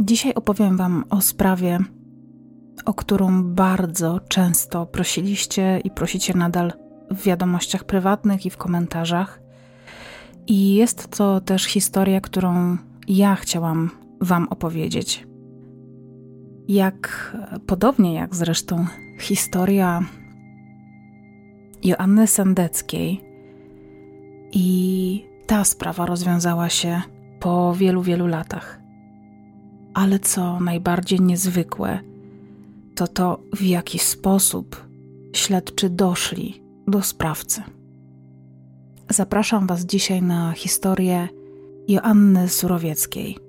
Dzisiaj opowiem Wam o sprawie, o którą bardzo często prosiliście i prosicie nadal w wiadomościach prywatnych i w komentarzach. I jest to też historia, którą ja chciałam Wam opowiedzieć. Jak podobnie jak zresztą historia Joanny Sendeckiej, i ta sprawa rozwiązała się po wielu, wielu latach. Ale co najbardziej niezwykłe, to to, w jaki sposób śledczy doszli do sprawcy. Zapraszam Was dzisiaj na historię Joanny Surowieckiej.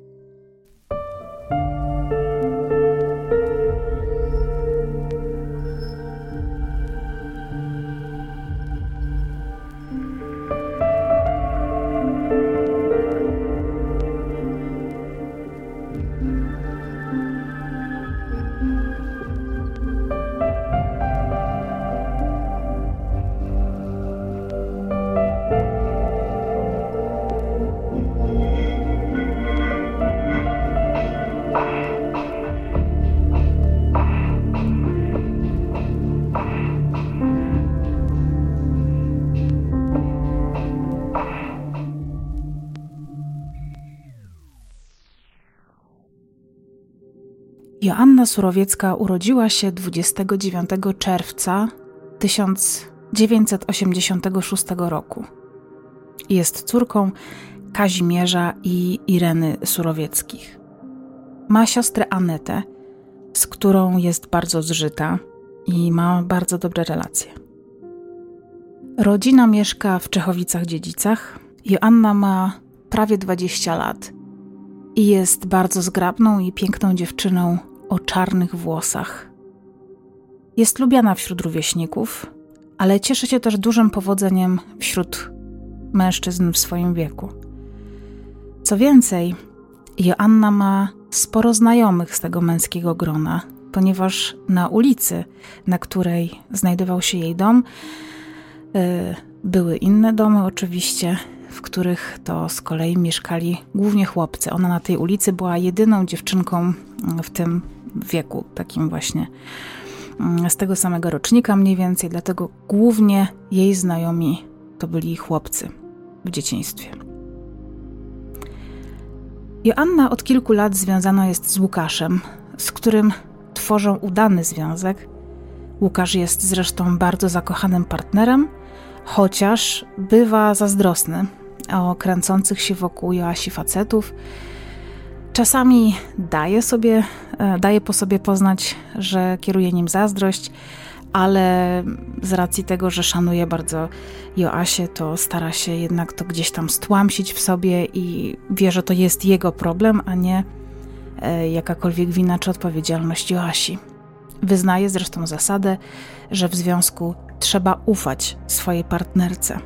Joanna Surowiecka urodziła się 29 czerwca 1986 roku. Jest córką Kazimierza i Ireny Surowieckich. Ma siostrę Anetę, z którą jest bardzo zżyta i ma bardzo dobre relacje. Rodzina mieszka w Czechowicach-Dziedzicach. Joanna ma prawie 20 lat i jest bardzo zgrabną i piękną dziewczyną o czarnych włosach. Jest lubiana wśród rówieśników, ale cieszy się też dużym powodzeniem wśród mężczyzn w swoim wieku. Co więcej, Joanna ma sporo znajomych z tego męskiego grona, ponieważ na ulicy, na której znajdował się jej dom, y, były inne domy oczywiście, w których to z kolei mieszkali głównie chłopcy. Ona na tej ulicy była jedyną dziewczynką w tym wieku, takim właśnie mm, z tego samego rocznika mniej więcej, dlatego głównie jej znajomi to byli chłopcy w dzieciństwie. Joanna od kilku lat związana jest z Łukaszem, z którym tworzą udany związek. Łukasz jest zresztą bardzo zakochanym partnerem, chociaż bywa zazdrosny o kręcących się wokół Joasi facetów Czasami daje, sobie, e, daje po sobie poznać, że kieruje nim zazdrość, ale z racji tego, że szanuje bardzo Joasię, to stara się jednak to gdzieś tam stłamsić w sobie i wie, że to jest jego problem, a nie e, jakakolwiek wina czy odpowiedzialność Joasi. Wyznaje zresztą zasadę, że w związku trzeba ufać swojej partnerce.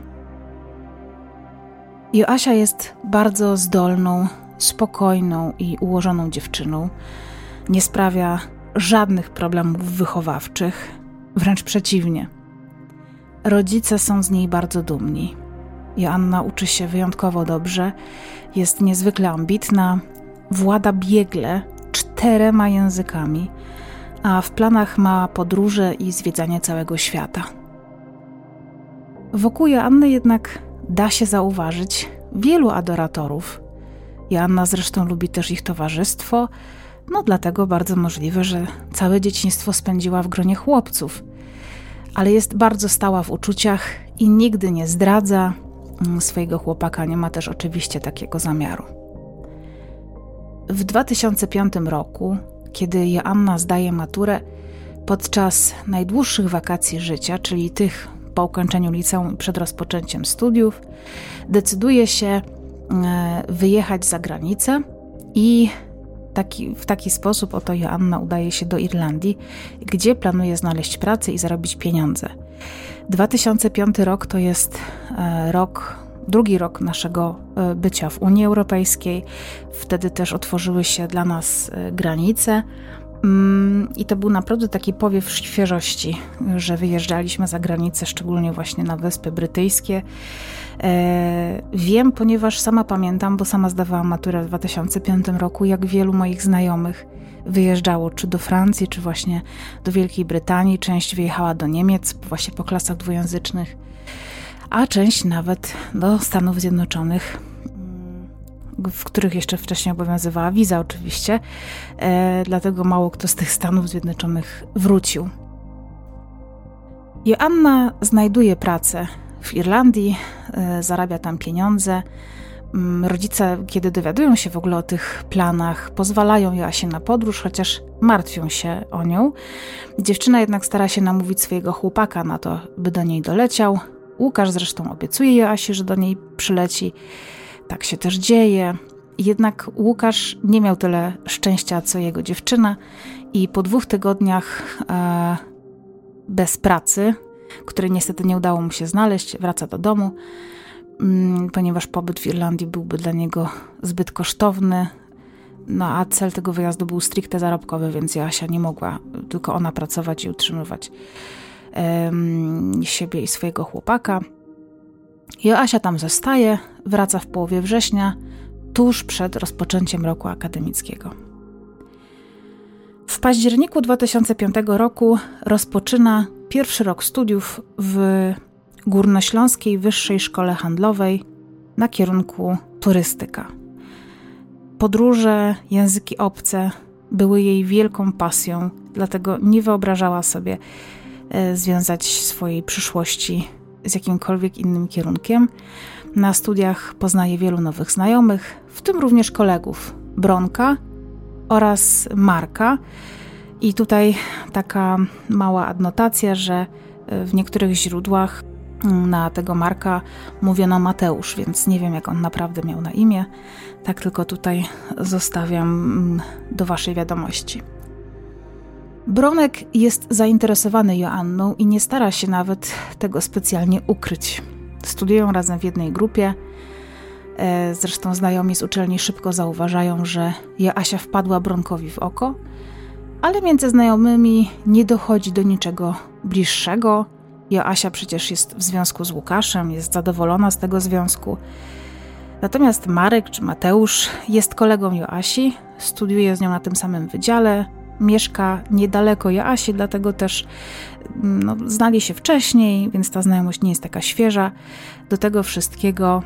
Joasia jest bardzo zdolną, spokojną i ułożoną dziewczyną. Nie sprawia żadnych problemów wychowawczych, wręcz przeciwnie. Rodzice są z niej bardzo dumni. Joanna uczy się wyjątkowo dobrze, jest niezwykle ambitna, włada biegle czterema językami, a w planach ma podróże i zwiedzanie całego świata. Wokół Joanny jednak da się zauważyć wielu adoratorów, Joanna zresztą lubi też ich towarzystwo, no dlatego bardzo możliwe, że całe dzieciństwo spędziła w gronie chłopców. Ale jest bardzo stała w uczuciach i nigdy nie zdradza mm, swojego chłopaka, nie ma też oczywiście takiego zamiaru. W 2005 roku, kiedy Joanna zdaje maturę, podczas najdłuższych wakacji życia, czyli tych po ukończeniu liceum i przed rozpoczęciem studiów, decyduje się wyjechać za granicę i taki, w taki sposób oto Joanna udaje się do Irlandii, gdzie planuje znaleźć pracę i zarobić pieniądze. 2005 rok to jest e, rok, drugi rok naszego e, bycia w Unii Europejskiej. Wtedy też otworzyły się dla nas granice I to był naprawdę taki powiew świeżości, że wyjeżdżaliśmy za granicę, szczególnie właśnie na Wyspy Brytyjskie. E, wiem, ponieważ sama pamiętam, bo sama zdawałam maturę w 2005 roku, jak wielu moich znajomych wyjeżdżało czy do Francji, czy właśnie do Wielkiej Brytanii. Część wyjechała do Niemiec, właśnie po klasach dwujęzycznych, a część nawet do Stanów Zjednoczonych w których jeszcze wcześniej obowiązywała wiza, oczywiście, e, dlatego mało kto z tych Stanów Zjednoczonych wrócił. Joanna znajduje pracę w Irlandii, e, zarabia tam pieniądze. Mm, rodzice, kiedy dowiadują się w ogóle o tych planach, pozwalają Joasie na podróż, chociaż martwią się o nią. Dziewczyna jednak stara się namówić swojego chłopaka na to, by do niej doleciał. Łukasz zresztą obiecuje Joasi, że do niej przyleci. Tak się też dzieje. Jednak Łukasz nie miał tyle szczęścia co jego dziewczyna i po dwóch tygodniach e, bez pracy, której niestety nie udało mu się znaleźć, wraca do domu, mm, ponieważ pobyt w Irlandii byłby dla niego zbyt kosztowny. No a cel tego wyjazdu był stricte zarobkowy, więc Joasia nie mogła tylko ona pracować i utrzymywać siebie i swojego chłopaka. Joasia tam zostaje, wraca w połowie września, tuż przed rozpoczęciem roku akademickiego. W październiku 2005 roku rozpoczyna pierwszy rok studiów w Górnośląskiej Wyższej Szkole Handlowej na kierunku turystyka. Podróże, języki obce były jej wielką pasją, dlatego nie wyobrażała sobie e, związać swojej przyszłości z jakimkolwiek innym kierunkiem. Na studiach poznaje wielu nowych znajomych, w tym również kolegów Bronka oraz Marka. I tutaj taka mała adnotacja, że e, w niektórych źródłach mm, na tego Marka mówiono Mateusz, więc nie wiem, jak on naprawdę miał na imię. Tak tylko tutaj zostawiam mm, do Waszej wiadomości. Bronek jest zainteresowany Joanną i nie stara się nawet tego specjalnie ukryć. Studiują razem w jednej grupie. E, zresztą znajomi z uczelni szybko zauważają, że Joasia wpadła Bronkowi w oko, ale między znajomymi nie dochodzi do niczego bliższego. Joasia przecież jest w związku z Łukaszem, jest zadowolona z tego związku. Natomiast Marek czy Mateusz jest kolegą Joasi, studiuje z nią na tym samym wydziale, mieszka niedaleko Joasi, dlatego też mm, no, znali się wcześniej, więc ta znajomość nie jest taka świeża. Do tego wszystkiego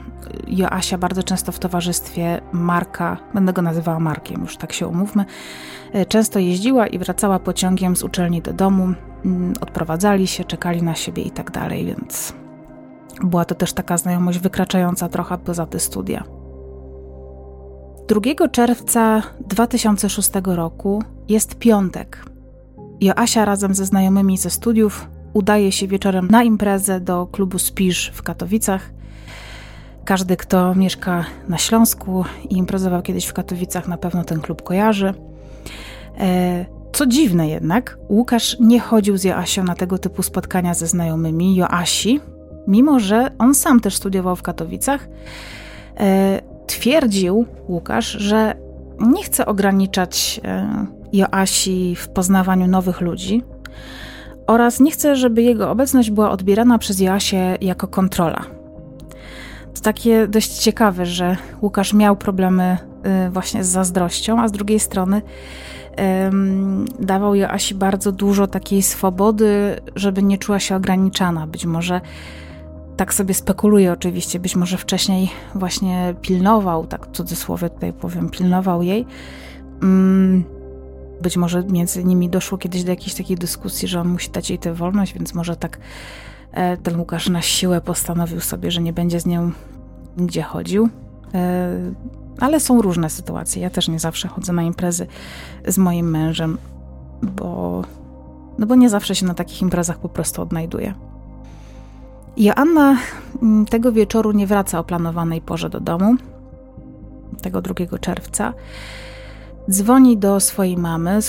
Joasia bardzo często w towarzystwie Marka, będę go nazywała Markiem, już tak się umówmy, e, często jeździła i wracała pociągiem z uczelni do domu, mm, odprowadzali się, czekali na siebie i tak dalej, więc była to też taka znajomość wykraczająca trochę poza te studia. 2 czerwca 2006 roku jest piątek. Joasia razem ze znajomymi ze studiów udaje się wieczorem na imprezę do klubu Spisz w Katowicach. Każdy, kto mieszka na Śląsku i imprezował kiedyś w Katowicach, na pewno ten klub kojarzy. E, co dziwne jednak, Łukasz nie chodził z Joasią na tego typu spotkania ze znajomymi Joasi, mimo że on sam też studiował w Katowicach. Twierdził Łukasz, że nie chce ograniczać e, Joasi w poznawaniu nowych ludzi oraz nie chce, żeby jego obecność była odbierana przez Joasię jako kontrola. To takie dość ciekawe, że Łukasz miał problemy e, właśnie z zazdrością, a z drugiej strony dawał Joasi bardzo dużo takiej swobody, żeby nie czuła się ograniczana. Być może tak sobie spekuluję oczywiście, być może wcześniej właśnie pilnował, tak w cudzysłowie tutaj powiem, pilnował jej. Mm, być może między nimi doszło kiedyś do jakiejś takiej dyskusji, że on musi dać jej tę wolność, więc może tak e, ten Łukasz na siłę postanowił sobie, że nie będzie z nią nigdzie chodził. E, ale są różne sytuacje. Ja też nie zawsze chodzę na imprezy z moim mężem, bo, no bo nie zawsze się na takich imprezach po prostu odnajduję. Joanna mm, tego wieczoru nie wraca o planowanej porze do domu, tego 2 czerwca. Dzwoni do swojej mamy,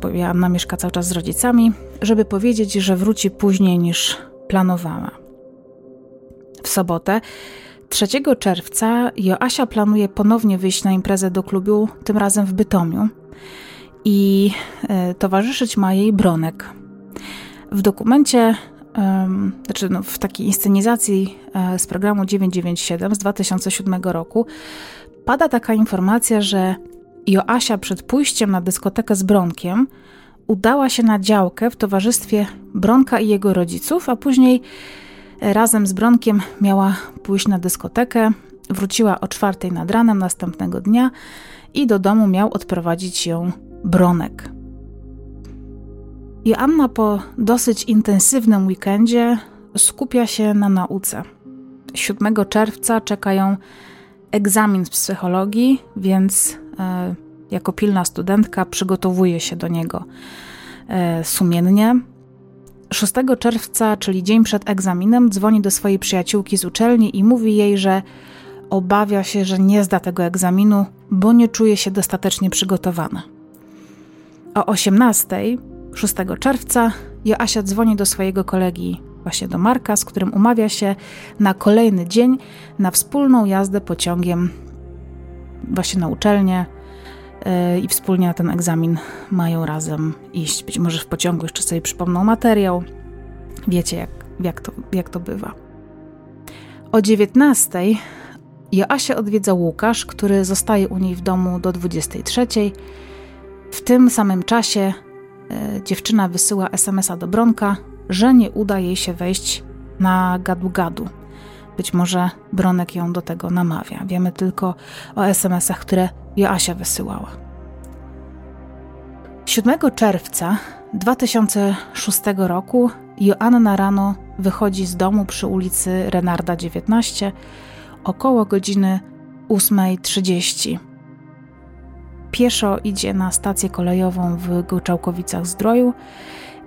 bo Joanna mieszka cały czas z rodzicami, żeby powiedzieć, że wróci później niż planowała. W sobotę, 3 czerwca, Joasia planuje ponownie wyjść na imprezę do klubu, tym razem w Bytomiu. i towarzyszyć ma jej Bronek. W dokumencie, znaczy no, w takiej inscenizacji z programu 997 z 2007 roku pada taka informacja, że Joasia przed pójściem na dyskotekę z Bronkiem udała się na działkę w towarzystwie Bronka i jego rodziców, a później razem z Bronkiem miała pójść na dyskotekę. Wróciła o czwartej nad ranem następnego dnia i do domu miał odprowadzić ją Bronek. Joanna po dosyć intensywnym weekendzie skupia się na nauce. 7 czerwca czekają egzamin z psychologii, więc e, jako pilna studentka przygotowuje się do niego e, sumiennie. 6 czerwca, czyli dzień przed egzaminem, dzwoni do swojej przyjaciółki z uczelni i mówi jej, że obawia się, że nie zda tego egzaminu, bo nie czuje się dostatecznie przygotowana. O 18, 6 czerwca, Joasia dzwoni do swojego kolegi, właśnie do Marka, z którym umawia się na kolejny dzień na wspólną jazdę pociągiem właśnie na uczelnię yy, i wspólnie na ten egzamin mają razem iść. Być może w pociągu jeszcze sobie przypomną materiał. Wiecie, jak, jak, to, jak to bywa. O 19 Joasia odwiedza Łukasz, który zostaje u niej w domu do 23. W tym samym czasie dziewczyna wysyła SMS-a do Bronka, że nie uda jej się wejść na gadu-gadu. Być może Bronek ją do tego namawia. Wiemy tylko o SMS-ach, które Joasia wysyłała. 7 czerwca 2006 roku Joanna rano wychodzi z domu przy ulicy Renarda 19 około godziny 8.30. Pieszo idzie na stację kolejową w Gołczałkowicach-Zdroju,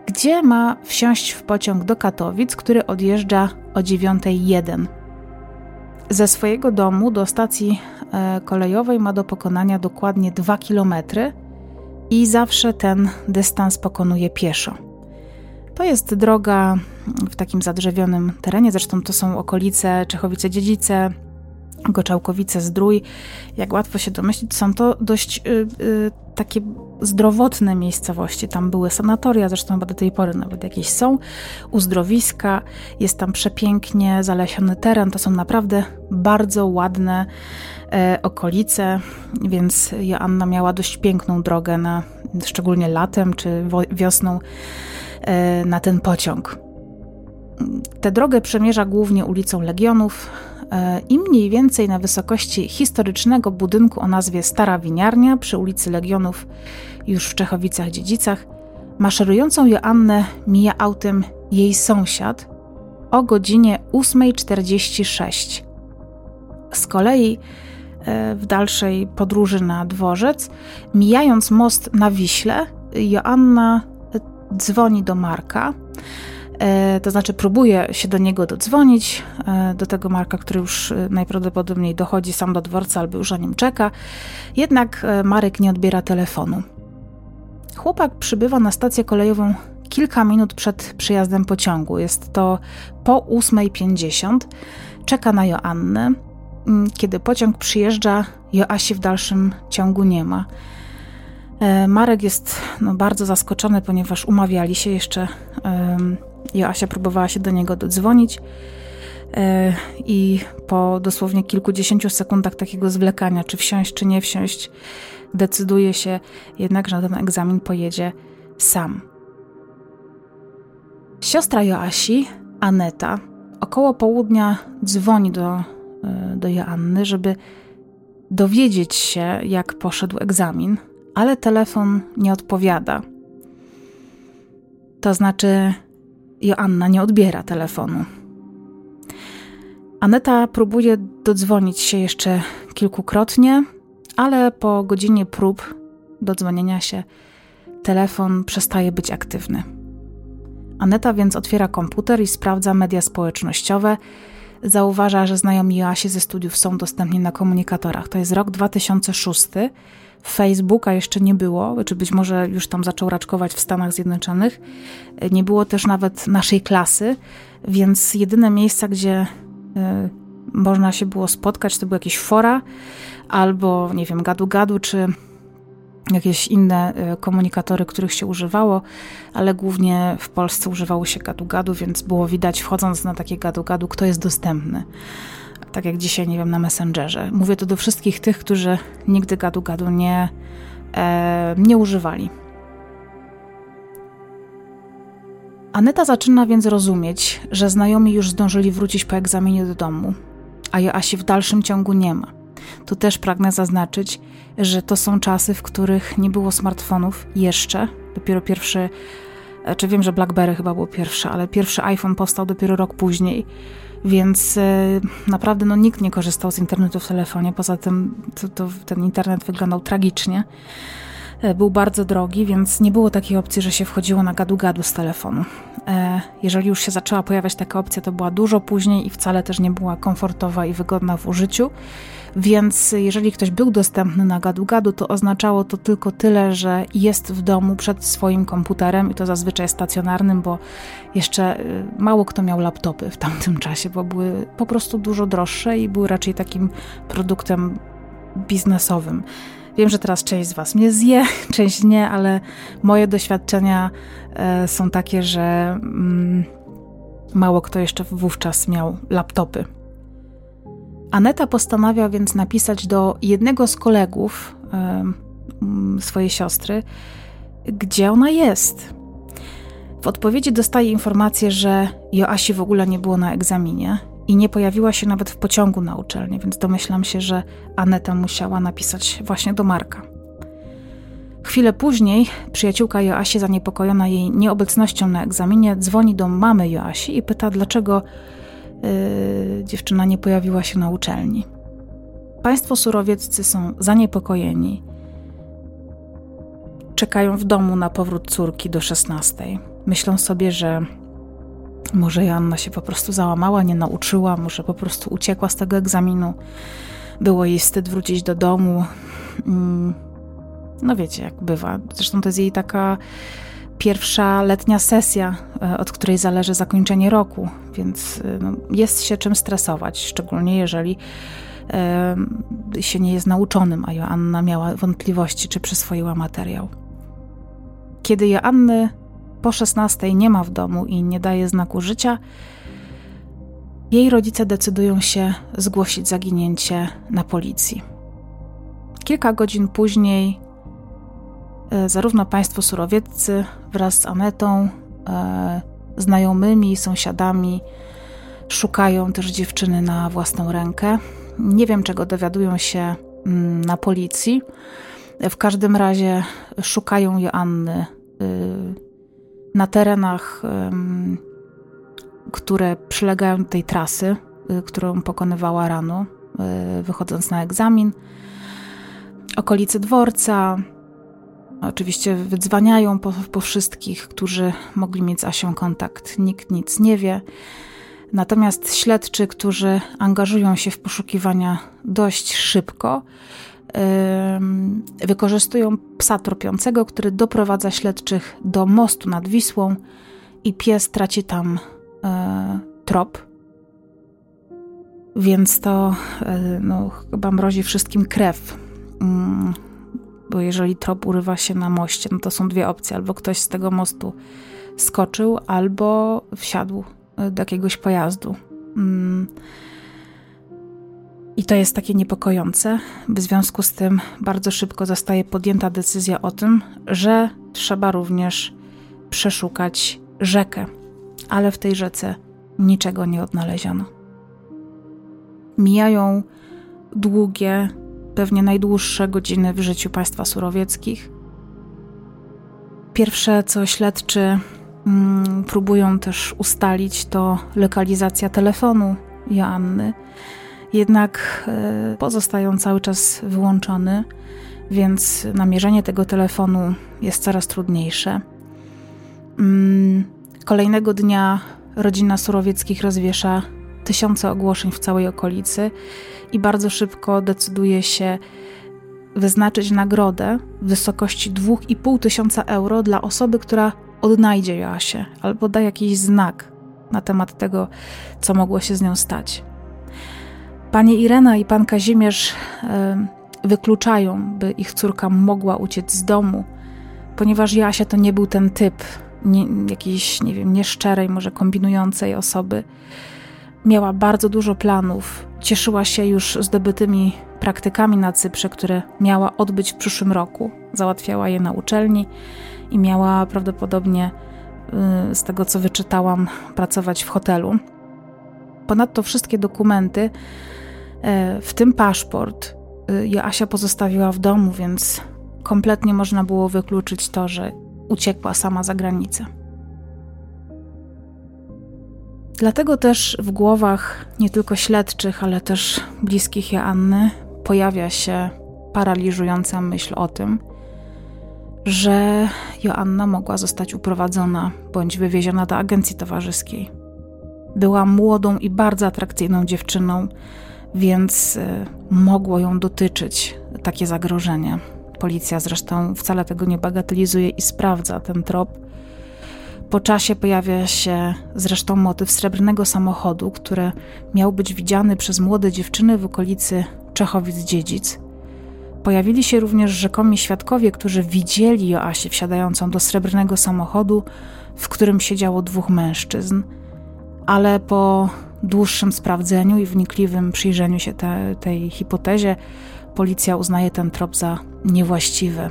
gdzie ma wsiąść w pociąg do Katowic, który odjeżdża o 9.01. Ze swojego domu do stacji e, kolejowej ma do pokonania dokładnie 2 km i zawsze ten dystans pokonuje pieszo. To jest droga w takim zadrzewionym terenie, zresztą to są okolice Czechowice-Dziedzice, Goczałkowice, Zdrój, jak łatwo się domyślić, są to dość y, y, takie zdrowotne miejscowości. Tam były sanatoria, zresztą chyba do tej pory nawet jakieś są, uzdrowiska, jest tam przepięknie zalesiony teren, to są naprawdę bardzo ładne e, okolice, więc Joanna miała dość piękną drogę, na, szczególnie latem czy wiosną, e, na ten pociąg. Tę drogę przemierza głównie ulicą Legionów, i mniej więcej na wysokości historycznego budynku o nazwie Stara Winiarnia przy ulicy Legionów, już w Czechowicach-Dziedzicach, maszerującą Joannę mija autem jej sąsiad o godzinie 8.46. Z kolei e, w dalszej podróży na dworzec, mijając most na Wiśle, Joanna dzwoni do Marka, E, to znaczy próbuje się do niego dodzwonić, e, do tego Marka, który już e, najprawdopodobniej dochodzi sam do dworca albo już o nim czeka. Jednak Marek nie odbiera telefonu. Chłopak przybywa na stację kolejową kilka minut przed przyjazdem pociągu. Jest to po 8.50. Czeka na Joannę. Mm, kiedy pociąg przyjeżdża, Joasi w dalszym ciągu nie ma. Marek jest no, bardzo zaskoczony, ponieważ umawiali się jeszcze Joasia próbowała się do niego dodzwonić e, i po dosłownie kilkudziesięciu sekundach takiego zwlekania, czy wsiąść, czy nie wsiąść, decyduje się jednak, że na ten egzamin pojedzie sam. Siostra Joasi, Aneta, około południa dzwoni do, e, do Joanny, żeby dowiedzieć się, jak poszedł egzamin, ale telefon nie odpowiada. To znaczy, Joanna nie odbiera telefonu. Aneta próbuje dodzwonić się jeszcze kilkukrotnie, ale po godzinie prób dodzwonienia się telefon przestaje być aktywny. Aneta więc otwiera komputer i sprawdza media społecznościowe. Zauważa, że znajomi Joasi ze studiów są dostępni na komunikatorach. To jest rok 2006 Facebooka jeszcze nie było, czy być może już tam zaczął raczkować w Stanach Zjednoczonych. Nie było też nawet naszej klasy, więc jedyne miejsca, gdzie y, można się było spotkać, to były jakieś fora albo, nie wiem, gadu-gadu, czy jakieś inne e, komunikatory, których się używało, ale głównie w Polsce używało się gadu-gadu, więc było widać wchodząc na takie gadu-gadu, kto jest dostępny. Tak jak dzisiaj, nie wiem, na Messengerze. Mówię to do wszystkich tych, którzy nigdy gadu-gadu nie, e, nie używali. Aneta zaczyna więc rozumieć, że znajomi już zdążyli wrócić po egzaminie do domu, a Joasi w dalszym ciągu nie ma. Tu też pragnę zaznaczyć, że to są czasy, w których nie było smartfonów jeszcze. Dopiero pierwszy, czy znaczy wiem, że BlackBerry chyba był pierwszy, ale pierwszy iPhone powstał dopiero rok później. Więc e, naprawdę no, nikt nie korzystał z internetu w telefonie. Poza tym to, to, ten internet wyglądał tragicznie. E, był bardzo drogi, więc nie było takiej opcji, że się wchodziło na gadu-gadu z telefonu. E, jeżeli już się zaczęła pojawiać taka opcja, to była dużo później i wcale też nie była komfortowa i wygodna w użyciu. Więc jeżeli ktoś był dostępny na gadu-gadu, to oznaczało to tylko tyle, że jest w domu przed swoim komputerem i to zazwyczaj stacjonarnym, bo jeszcze y, mało kto miał laptopy w tamtym czasie, bo były po prostu dużo droższe i były raczej takim produktem biznesowym. Wiem, że teraz część z Was mnie zje, część nie, ale moje doświadczenia e, są takie, że mm, mało kto jeszcze wówczas miał laptopy. Aneta postanawia więc napisać do jednego z kolegów e, swojej siostry, gdzie ona jest. W odpowiedzi dostaje informację, że Joasi w ogóle nie było na egzaminie i nie pojawiła się nawet w pociągu na uczelnię, więc domyślam się, że Aneta musiała napisać właśnie do Marka. Chwilę później przyjaciółka Joasi, zaniepokojona jej nieobecnością na egzaminie, dzwoni do mamy Joasi i pyta, dlaczego yy, dziewczyna nie pojawiła się na uczelni. Państwo surowieccy są zaniepokojeni. Czekają w domu na powrót córki do 16. Myślą sobie, że może Joanna się po prostu załamała, nie nauczyła, może po prostu uciekła z tego egzaminu. Było jej wstyd wrócić do domu. Mm, no wiecie, jak bywa. Zresztą to jest jej taka pierwsza letnia sesja, e, od której zależy zakończenie roku, więc e, no, jest się czym stresować, szczególnie jeżeli e, się nie jest nauczonym, a Joanna miała wątpliwości, czy przyswoiła materiał. Kiedy Joanny po 16 nie ma w domu i nie daje znaku życia, jej rodzice decydują się zgłosić zaginięcie na policji. Kilka godzin później e, zarówno państwo surowieccy wraz z Anetą, e, znajomymi, sąsiadami szukają też dziewczyny na własną rękę. Nie wiem, czego dowiadują się mm, na policji. W każdym razie szukają Joanny y, na terenach, które przylegają do tej trasy, y, którą pokonywała rano, y, wychodząc na egzamin. Okolice dworca. Oczywiście wydzwaniają po, po wszystkich, którzy mogli mieć z Asią kontakt. Nikt nic nie wie. Natomiast śledczy, którzy angażują się w poszukiwania dość szybko, wykorzystują psa tropiącego, który doprowadza śledczych do mostu nad Wisłą i pies traci tam e, trop. Więc to e, no, chyba mrozi wszystkim krew. Mm, bo jeżeli trop urywa się na moście, no to są dwie opcje: albo ktoś z tego mostu skoczył, albo wsiadł e, do jakiegoś pojazdu. I to jest takie niepokojące. W związku z tym bardzo szybko zostaje podjęta decyzja o tym, że trzeba również przeszukać rzekę, ale w tej rzece niczego nie odnaleziono. Mijają długie, pewnie najdłuższe godziny w życiu państwa surowieckich. Pierwsze, co śledczy mm, próbują też ustalić, to lokalizacja telefonu Joanny jednak e, pozostają cały czas wyłączony, więc namierzenie tego telefonu jest coraz trudniejsze. Mm, kolejnego dnia rodzina Surowieckich rozwiesza tysiące ogłoszeń w całej okolicy i bardzo szybko decyduje się wyznaczyć nagrodę w wysokości 2,5 tysiąca euro dla osoby, która odnajdzie Joasię albo da jakiś znak na temat tego, co mogło się z nią stać. Pani Irena i pan Kazimierz wykluczają, by ich córka mogła uciec z domu, ponieważ Jasia to nie był ten typ nie, jakiejś, nie wiem, nieszczerej, może kombinującej osoby. Miała bardzo dużo planów, cieszyła się już zdobytymi praktykami na Cyprze, które miała odbyć w przyszłym roku. Załatwiała je na uczelni i miała prawdopodobnie, y, z tego co wyczytałam, pracować w hotelu. Ponadto wszystkie dokumenty, w tym paszport, y, Joasia pozostawiła w domu, więc kompletnie można było wykluczyć to, że uciekła sama za granicę. Dlatego też w głowach nie tylko śledczych, ale też bliskich Joanny pojawia się paraliżująca myśl o tym, że Joanna mogła zostać uprowadzona bądź wywieziona do agencji towarzyskiej. Była młodą i bardzo atrakcyjną dziewczyną, więc y, mogło ją dotyczyć takie zagrożenie. Policja zresztą wcale tego nie bagatelizuje i sprawdza ten trop. Po czasie pojawia się zresztą motyw srebrnego samochodu, który miał być widziany przez młode dziewczyny w okolicy Czechowic-Dziedzic. Pojawili się również rzekomi świadkowie, którzy widzieli Joasię wsiadającą do srebrnego samochodu, w którym siedziało dwóch mężczyzn, ale po dłuższym sprawdzeniu i wnikliwym przyjrzeniu się te, tej hipotezie, policja uznaje ten trop za niewłaściwy.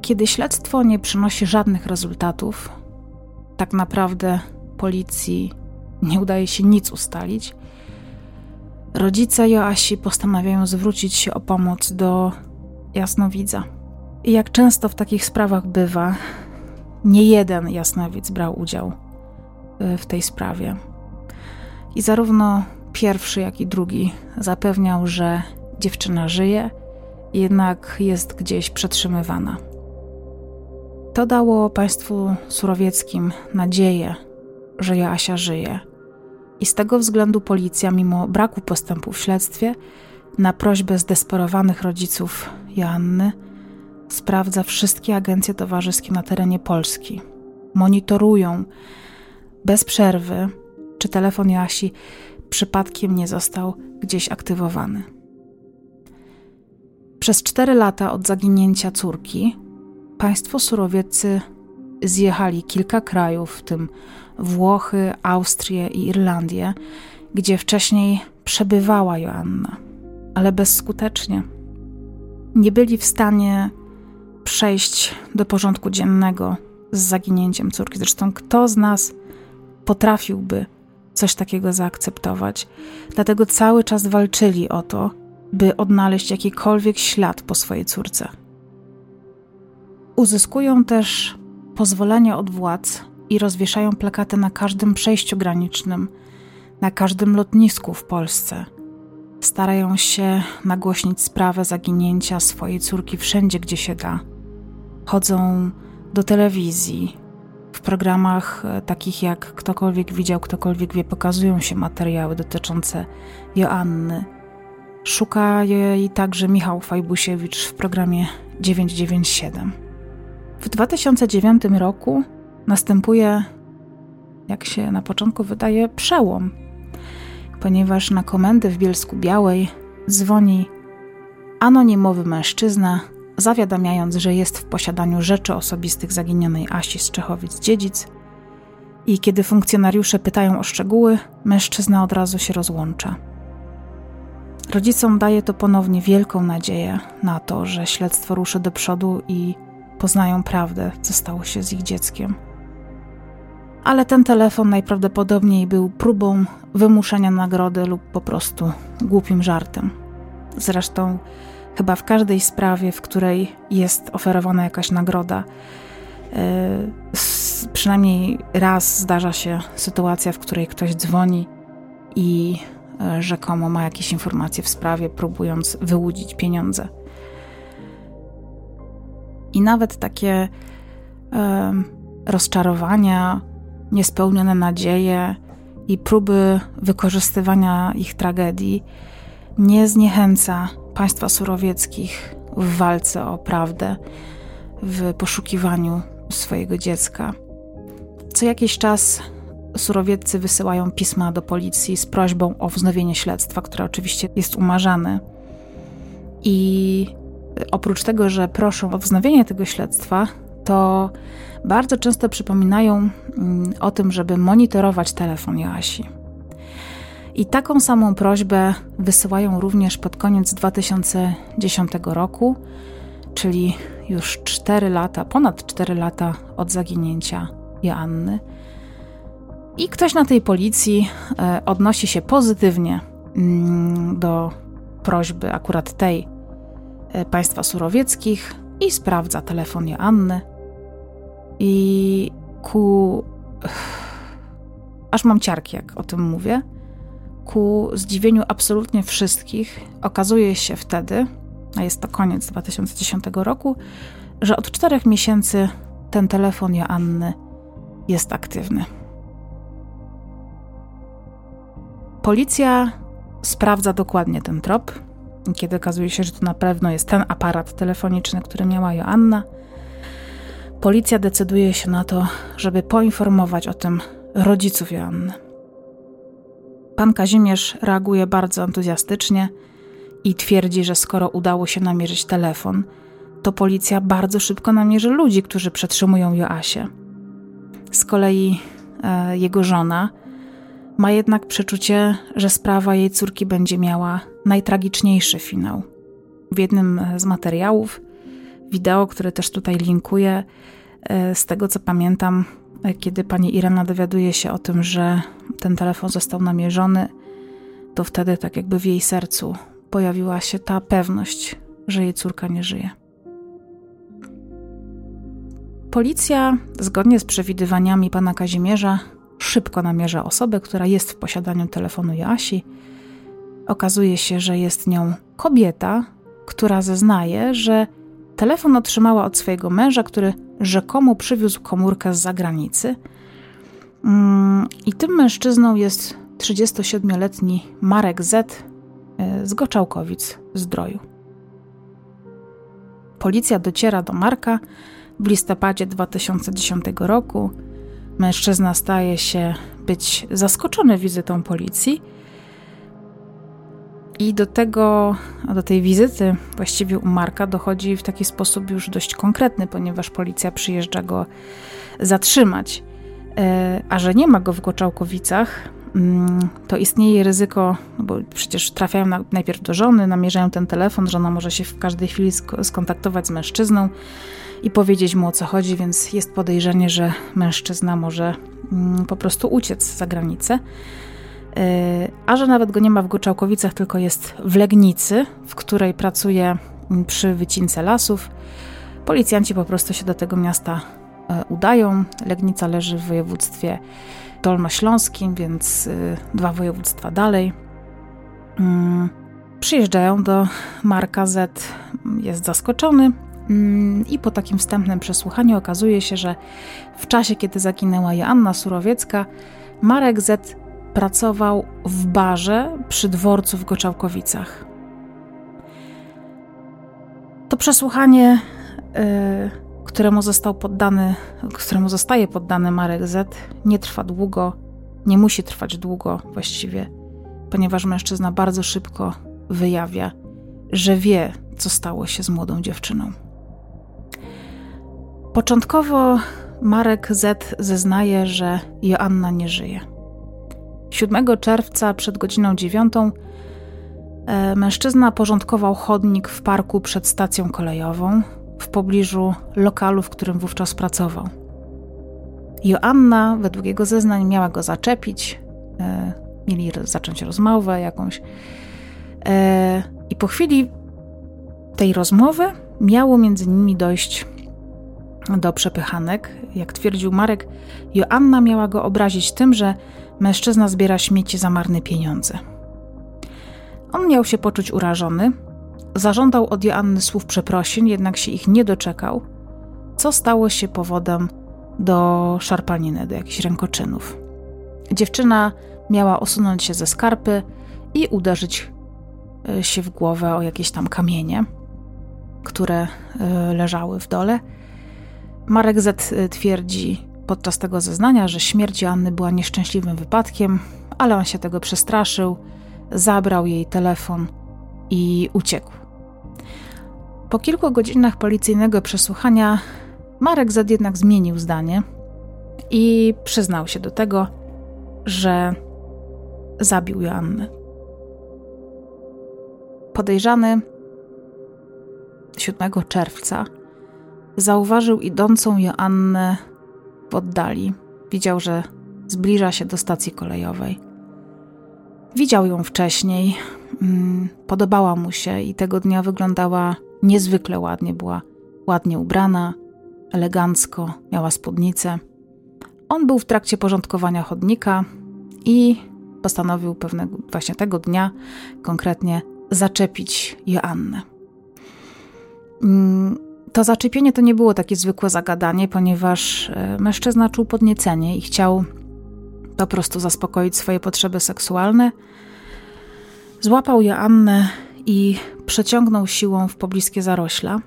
Kiedy śledztwo nie przynosi żadnych rezultatów, tak naprawdę policji nie udaje się nic ustalić, rodzice Joasi postanawiają zwrócić się o pomoc do jasnowidza. I jak często w takich sprawach bywa, nie jeden jasnowidz brał udział w tej sprawie. I zarówno pierwszy, jak i drugi zapewniał, że dziewczyna żyje, jednak jest gdzieś przetrzymywana. To dało państwu surowieckim nadzieję, że Joasia żyje. I z tego względu policja, mimo braku postępu w śledztwie, na prośbę zdesperowanych rodziców Joanny, sprawdza wszystkie agencje towarzyskie na terenie Polski. Monitorują bez przerwy, czy telefon Joasi przypadkiem nie został gdzieś aktywowany. Przez cztery lata od zaginięcia córki państwo surowieccy zjechali kilka krajów, w tym Włochy, Austrię i Irlandię, gdzie wcześniej przebywała Joanna, ale bezskutecznie. Nie byli w stanie przejść do porządku dziennego z zaginięciem córki. Zresztą kto z nas potrafiłby coś takiego zaakceptować? Dlatego cały czas walczyli o to, by odnaleźć jakikolwiek ślad po swojej córce. Uzyskują też pozwolenie od władz i rozwieszają plakaty na każdym przejściu granicznym, na każdym lotnisku w Polsce. Starają się nagłośnić sprawę zaginięcia swojej córki wszędzie, gdzie się da. Chodzą do telewizji. Programach e, takich jak Ktokolwiek widział, ktokolwiek wie, pokazują się materiały dotyczące Joanny. Szuka jej także Michał Fajbusiewicz w programie 997. W 2009 roku następuje, jak się na początku wydaje, przełom, ponieważ na komendę w Bielsku Białej dzwoni anonimowy mężczyzna, zawiadamiając, że jest w posiadaniu rzeczy osobistych zaginionej Asi z Czechowic-Dziedzic i kiedy funkcjonariusze pytają o szczegóły, mężczyzna od razu się rozłącza. Rodzicom daje to ponownie wielką nadzieję na to, że śledztwo ruszy do przodu i poznają prawdę, co stało się z ich dzieckiem. Ale ten telefon najprawdopodobniej był próbą wymuszenia nagrody lub po prostu głupim żartem. Zresztą, chyba w każdej sprawie, w której jest oferowana jakaś nagroda, yy, przynajmniej raz zdarza się sytuacja, w której ktoś dzwoni i yy, rzekomo ma jakieś informacje w sprawie, próbując wyłudzić pieniądze. I nawet takie rozczarowania, niespełnione nadzieje i próby wykorzystywania ich tragedii nie zniechęca państwa surowieckich w walce o prawdę, w poszukiwaniu swojego dziecka. Co jakiś czas surowieccy wysyłają pisma do policji z prośbą o wznowienie śledztwa, które oczywiście jest umarzane. I oprócz tego, że proszą o wznowienie tego śledztwa, to bardzo często przypominają mm, o tym, żeby monitorować telefon Joasi. I taką samą prośbę wysyłają również pod koniec 2010 roku, czyli już 4 lata, ponad 4 lata od zaginięcia Joanny. I ktoś na tej policji e, odnosi się pozytywnie mm, do prośby akurat tej e, państwa surowieckich i sprawdza telefon Joanny. I ku. Aż mam ciarki, jak o tym mówię. Ku zdziwieniu absolutnie wszystkich, okazuje się wtedy, a jest to koniec 2010 roku, że od czterech miesięcy ten telefon Joanny jest aktywny. Policja sprawdza dokładnie ten trop, kiedy okazuje się, że to na pewno jest ten aparat telefoniczny, który miała Joanna. Policja decyduje się na to, żeby poinformować o tym rodziców Joanny. Pan Kazimierz reaguje bardzo entuzjastycznie i twierdzi, że skoro udało się namierzyć telefon, to policja bardzo szybko namierzy ludzi, którzy przetrzymują Joasię. Z kolei e, jego żona ma jednak przeczucie, że sprawa jej córki będzie miała najtragiczniejszy finał. W jednym z materiałów, wideo, które też tutaj linkuję, e, z tego co pamiętam, e, kiedy pani Irena dowiaduje się o tym, że ten telefon został namierzony, to wtedy tak jakby w jej sercu pojawiła się ta pewność, że jej córka nie żyje. Policja, zgodnie z przewidywaniami pana Kazimierza, szybko namierza osobę, która jest w posiadaniu telefonu Joasi. Okazuje się, że jest nią kobieta, która zeznaje, że telefon otrzymała od swojego męża, który rzekomo przywiózł komórkę z zagranicy. Mm, I tym mężczyzną jest 37-letni Marek Z e, z Goczałkowic Zdroju. Policja dociera do Marka w listopadzie 2010 roku. Mężczyzna staje się być zaskoczony wizytą policji. I do tego, do tej wizyty właściwie u Marka dochodzi w taki sposób już dość konkretny, ponieważ policja przyjeżdża go zatrzymać. E, a że nie ma go w Goczałkowicach, mm, to istnieje ryzyko, no bo przecież trafiają na, najpierw do żony, namierzają ten telefon, żona może się w każdej chwili skontaktować z mężczyzną i powiedzieć mu o co chodzi, więc jest podejrzenie, że mężczyzna może mm, po prostu uciec za granicę. E, a że nawet go nie ma w Goczałkowicach, tylko jest w Legnicy, w której pracuje mm, przy wycince lasów. Policjanci po prostu się do tego miasta e, udają. Legnica leży w województwie dolnośląskim, więc e, dwa województwa dalej. Mm, przyjeżdżają do Marka Z, jest zaskoczony, Mm, I po takim wstępnym przesłuchaniu okazuje się, że w czasie, kiedy zaginęła Joanna Surowiecka, Marek Z pracował w barze przy dworcu w Goczałkowicach. To przesłuchanie, yy, któremu został poddany, któremu zostaje poddany Marek Z, nie trwa długo, nie musi trwać długo właściwie, ponieważ mężczyzna bardzo szybko wyjawia, że wie, co stało się z młodą dziewczyną. Początkowo Marek Z zeznaje, że Joanna nie żyje. 7 czerwca przed godziną 9 e, mężczyzna porządkował chodnik w parku przed stacją kolejową w pobliżu lokalu, w którym wówczas pracował. Joanna, według jego zeznań, miała go zaczepić, e, mieli zacząć rozmowę jakąś. E, I po chwili tej rozmowy miało między nimi dojść do przepychanek. Jak twierdził Marek, Joanna miała go obrazić tym, że mężczyzna zbiera śmieci za marne pieniądze. On miał się poczuć urażony, zażądał od Joanny słów przeprosin, jednak się ich nie doczekał, co stało się powodem do szarpaniny, do jakichś rękoczynów. Dziewczyna miała osunąć się ze skarpy i uderzyć e, się w głowę o jakieś tam kamienie, które e, leżały w dole – Marek Z y, twierdzi podczas tego zeznania, że śmierć Anny była nieszczęśliwym wypadkiem, ale on się tego przestraszył, zabrał jej telefon i uciekł. Po kilku godzinach policyjnego przesłuchania Marek Z jednak zmienił zdanie i przyznał się do tego, że zabił Joannę. Podejrzany 7 czerwca zauważył idącą Joannę w oddali. Widział, że zbliża się do stacji kolejowej. Widział ją wcześniej, mm, podobała mu się i tego dnia wyglądała niezwykle ładnie. Była ładnie ubrana, elegancko, miała spódnicę. On był w trakcie porządkowania chodnika i postanowił pewnego właśnie tego dnia konkretnie zaczepić Joannę. To zaczepienie to nie było takie zwykłe zagadanie, ponieważ e, mężczyzna czuł podniecenie i chciał po prostu zaspokoić swoje potrzeby seksualne. Złapał Joannę i przeciągnął siłą w pobliskie zarośla,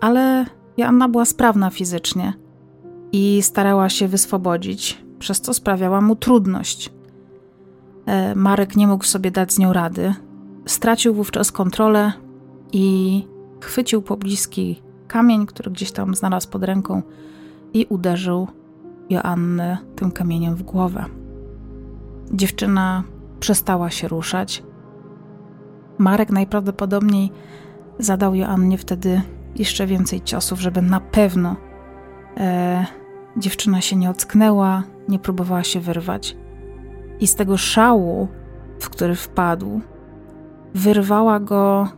ale Joanna była sprawna fizycznie i starała się wyswobodzić, przez co sprawiała mu trudność. E, Marek nie mógł sobie dać z nią rady. Stracił wówczas kontrolę i chwycił pobliski kamień, który gdzieś tam znalazł pod ręką i uderzył Joannę tym kamieniem w głowę. Dziewczyna przestała się ruszać. Marek najprawdopodobniej zadał Joannie wtedy jeszcze więcej ciosów, żeby na pewno e, dziewczyna się nie ocknęła, nie próbowała się wyrwać. I z tego szału, w który wpadł, wyrwała go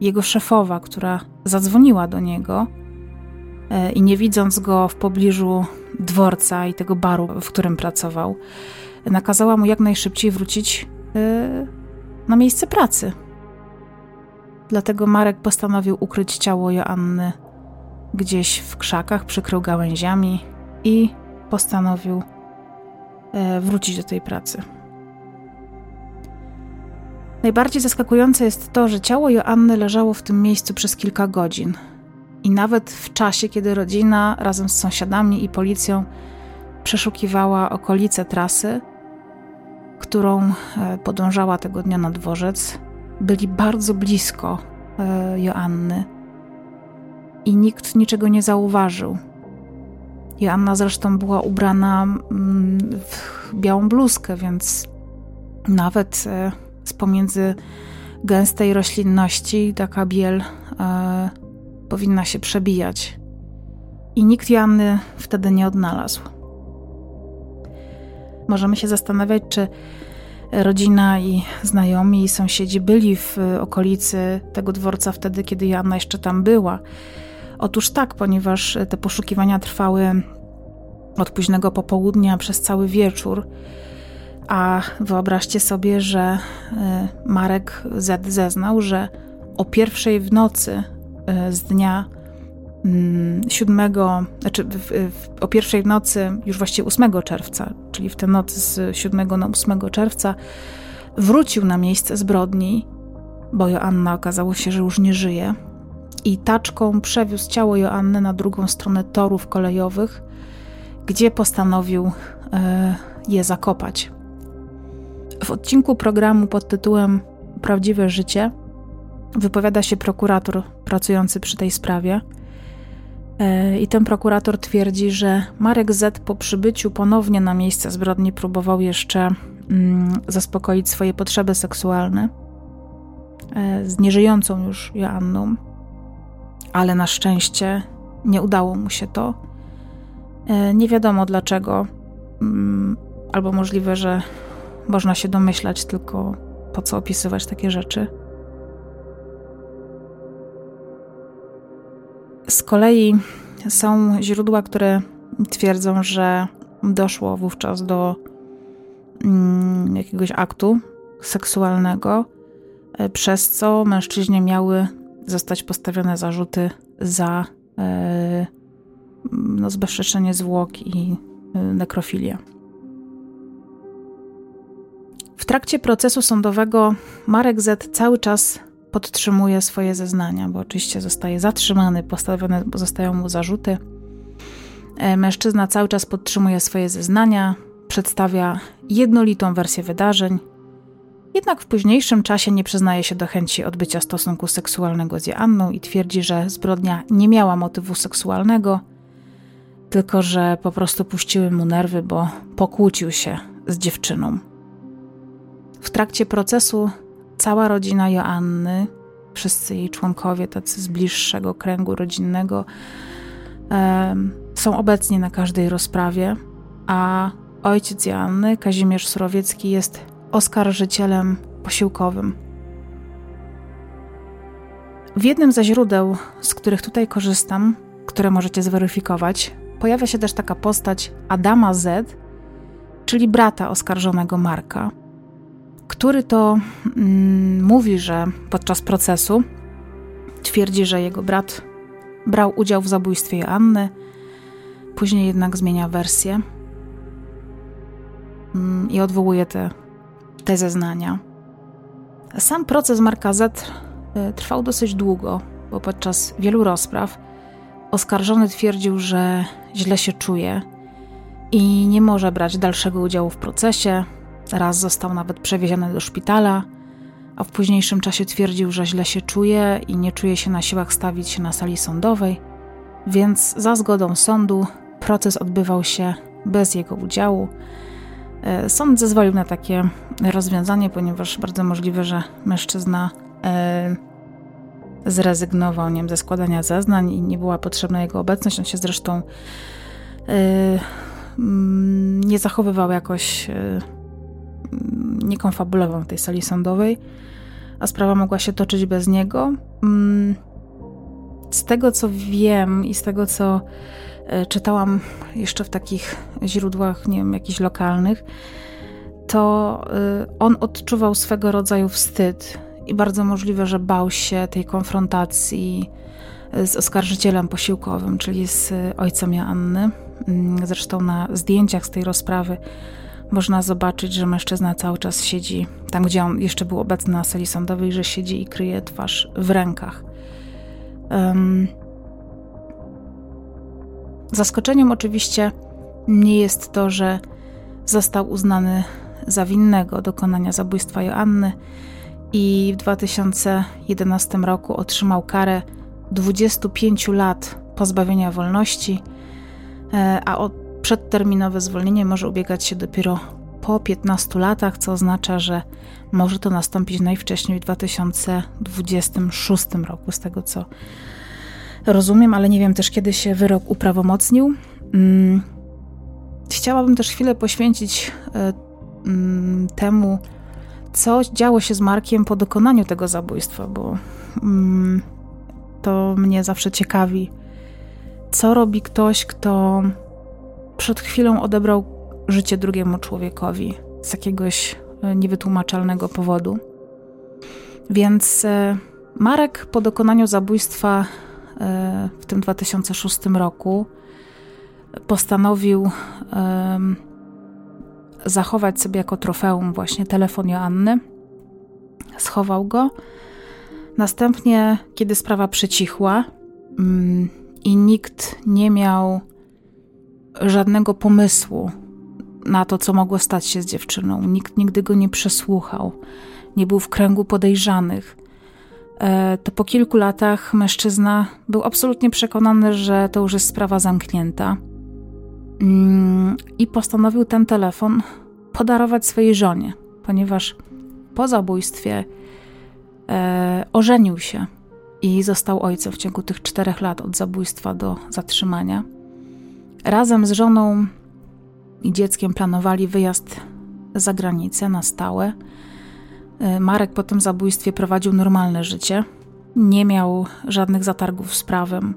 jego szefowa, która zadzwoniła do niego e, i nie widząc go w pobliżu dworca i tego baru, w którym pracował, nakazała mu jak najszybciej wrócić e, na miejsce pracy. Dlatego Marek postanowił ukryć ciało Joanny gdzieś w krzakach, przykrył gałęziami i postanowił e, wrócić do tej pracy. Najbardziej zaskakujące jest to, że ciało Joanny leżało w tym miejscu przez kilka godzin. I nawet w czasie, kiedy rodzina razem z sąsiadami i policją przeszukiwała okolice trasy, którą e, podążała tego dnia na dworzec, byli bardzo blisko e, Joanny i nikt niczego nie zauważył. Joanna zresztą była ubrana mm, w białą bluzkę, więc nawet e, z pomiędzy gęstej roślinności taka biel e, powinna się przebijać. I nikt Joanny wtedy nie odnalazł. Możemy się zastanawiać, czy rodzina i znajomi i sąsiedzi byli w okolicy tego dworca wtedy, kiedy Joanna jeszcze tam była. Otóż tak, ponieważ te poszukiwania trwały od późnego popołudnia przez cały wieczór. A wyobraźcie sobie, że e, Marek Z zeznał, że o pierwszej w nocy e, z dnia 7, mm, znaczy o pierwszej w nocy, już właściwie 8 czerwca, czyli w tę noc z 7 na 8 czerwca, wrócił na miejsce zbrodni, bo Joanna okazało się, że już nie żyje, i taczką przewiózł ciało Joanny na drugą stronę torów kolejowych, gdzie postanowił e, je zakopać. W odcinku programu pod tytułem Prawdziwe życie wypowiada się prokurator pracujący przy tej sprawie. E, I ten prokurator twierdzi, że Marek Z po przybyciu ponownie na miejsce zbrodni próbował jeszcze mm, zaspokoić swoje potrzeby seksualne e, z nieżyjącą już Joanną, ale na szczęście nie udało mu się to. E, nie wiadomo dlaczego, mm, albo możliwe, że można się domyślać, tylko po co opisywać takie rzeczy. Z kolei są źródła, które twierdzą, że doszło wówczas do mm, jakiegoś aktu seksualnego, e, przez co mężczyźnie miały zostać postawione zarzuty za e, no, zwłok i e, nekrofilię. W trakcie procesu sądowego Marek Z cały czas podtrzymuje swoje zeznania, bo oczywiście zostaje zatrzymany, postawione zostają mu zarzuty. E, mężczyzna cały czas podtrzymuje swoje zeznania, przedstawia jednolitą wersję wydarzeń Jednak w późniejszym czasie nie przyznaje się do chęci odbycia stosunku seksualnego z Joanną i twierdzi, że zbrodnia nie miała motywu seksualnego, tylko że po prostu puściły mu nerwy, bo pokłócił się z dziewczyną. W trakcie procesu cała rodzina Joanny, wszyscy jej członkowie, tacy z bliższego kręgu rodzinnego, są obecni na każdej rozprawie, a ojciec Joanny, Kazimierz Surowiecki, jest oskarżycielem posiłkowym. W jednym ze źródeł, z których tutaj korzystam, które możecie zweryfikować, pojawia się też taka postać Adama Z, czyli brata oskarżonego Marka, który to mm, mówi, że podczas procesu twierdzi, że jego brat brał udział w zabójstwie Joanny, później jednak zmienia wersję mm, i odwołuje te, te zeznania. Sam proces Marka Z y, trwał dosyć długo, bo podczas wielu rozpraw oskarżony twierdził, że źle się czuje i nie może brać dalszego udziału w procesie. Raz został nawet przewieziony do szpitala, a w późniejszym czasie twierdził, że źle się czuje i nie czuje się na siłach stawić się na sali sądowej, więc za zgodą sądu proces odbywał się bez jego udziału. E, sąd zezwolił na takie rozwiązanie, ponieważ bardzo możliwe, że mężczyzna e, zrezygnował nie wiem, ze składania zeznań i nie była potrzebna jego obecność. On się zresztą e, nie zachowywał jakoś, nie konfabulował w tej sali sądowej, a sprawa mogła się toczyć bez niego. Mm, z tego co wiem i z tego co e, czytałam jeszcze w takich źródłach, nie wiem, jakichś lokalnych, to e, on odczuwał swego rodzaju wstyd i bardzo możliwe, że bał się tej konfrontacji z oskarżycielem posiłkowym, czyli z ojcem Joanny. Mm, zresztą na zdjęciach z tej rozprawy można zobaczyć, że mężczyzna cały czas siedzi tam, gdzie on jeszcze był obecny na sali sądowej, że siedzi i kryje twarz w rękach. Um, zaskoczeniem oczywiście nie jest to, że został uznany za winnego dokonania zabójstwa Joanny i w 2011 roku otrzymał karę 25 lat pozbawienia wolności E, a o przedterminowe zwolnienie może ubiegać się dopiero po 15 latach, co oznacza, że może to nastąpić najwcześniej w 2026 roku, z tego co rozumiem, ale nie wiem też, kiedy się wyrok uprawomocnił. Mm, chciałabym też chwilę poświęcić e, mm, temu, co działo się z Markiem po dokonaniu tego zabójstwa, bo mm, to mnie zawsze ciekawi co robi ktoś, kto przed chwilą odebrał życie drugiemu człowiekowi z jakiegoś e, niewytłumaczalnego powodu. Więc e, Marek po dokonaniu zabójstwa e, w tym 2006 roku postanowił zachować sobie jako trofeum właśnie telefon Joanny. Schował go. Następnie, kiedy sprawa przycichła, mm, i nikt nie miał żadnego pomysłu na to, co mogło stać się z dziewczyną. Nikt nigdy go nie przesłuchał, nie był w kręgu podejrzanych. E, to po kilku latach mężczyzna był absolutnie przekonany, że to już jest sprawa zamknięta. Mm, I postanowił ten telefon podarować swojej żonie, ponieważ po zabójstwie e, ożenił się i został ojcem w ciągu tych czterech lat od zabójstwa do zatrzymania. Razem z żoną i dzieckiem planowali wyjazd za granicę na stałe. Y, Marek po tym zabójstwie prowadził normalne życie. Nie miał żadnych zatargów z prawem.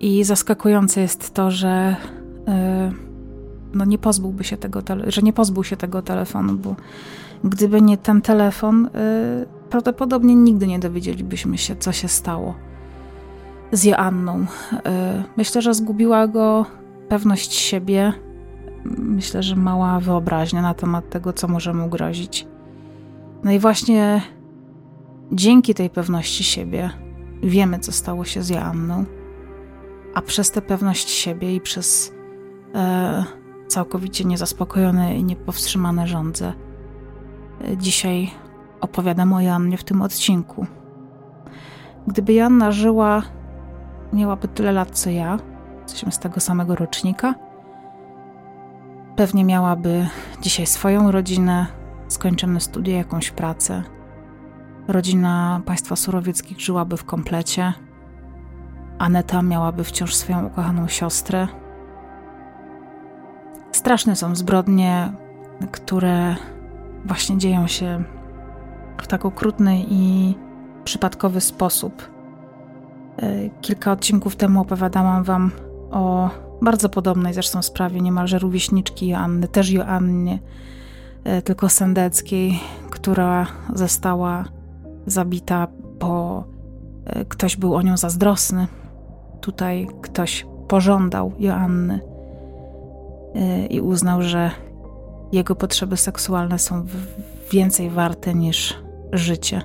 I zaskakujące jest to, że y, no nie pozbyłby się tego, że nie pozbył się tego telefonu, bo gdyby nie ten telefon, y, prawdopodobnie nigdy nie dowiedzielibyśmy się, co się stało z Joanną. Myślę, że zgubiła go pewność siebie. Myślę, że mała wyobraźnia na temat tego, co może mu grozić. No i właśnie dzięki tej pewności siebie wiemy, co stało się z Joanną, a przez tę pewność siebie i przez e, całkowicie niezaspokojone i niepowstrzymane żądze dzisiaj opowiadam o Joannie w tym odcinku. Gdyby Joanna żyła, miałaby tyle lat co ja, jesteśmy z tego samego rocznika, pewnie miałaby dzisiaj swoją rodzinę, skończone studia, jakąś pracę. Rodzina państwa Surowieckich żyłaby w komplecie. Aneta miałaby wciąż swoją ukochaną siostrę. Straszne są zbrodnie, które właśnie dzieją się w tak okrutny i przypadkowy sposób. E, kilka odcinków temu opowiadałam Wam o bardzo podobnej zresztą sprawie, niemalże rówieśniczki Joanny, też Joannie, e, tylko Sendeckiej, która została zabita, bo e, ktoś był o nią zazdrosny. Tutaj ktoś pożądał Joanny i uznał, że jego potrzeby seksualne są więcej warte niż życie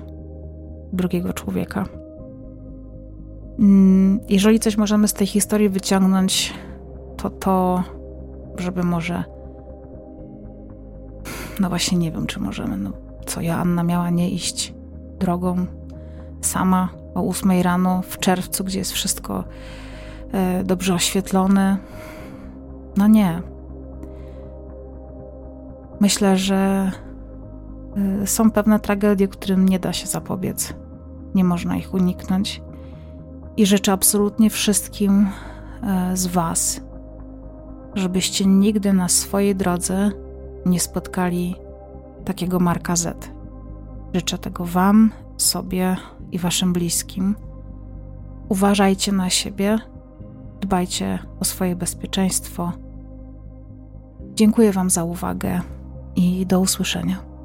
drugiego człowieka. Mm, jeżeli coś możemy z tej historii wyciągnąć, to to, żeby może. No właśnie, nie wiem, czy możemy. No, co Joanna miała nie iść drogą sama o ósmej rano w czerwcu, gdzie jest wszystko e, dobrze oświetlone. No nie. Myślę, że y, są pewne tragedie, którym nie da się zapobiec. Nie można ich uniknąć. I życzę absolutnie wszystkim e, z Was, żebyście nigdy na swojej drodze nie spotkali takiego Marka Z. Życzę tego Wam, sobie i Waszym bliskim. Uważajcie na siebie, dbajcie o swoje bezpieczeństwo. Dziękuję Wam za uwagę i do usłyszenia.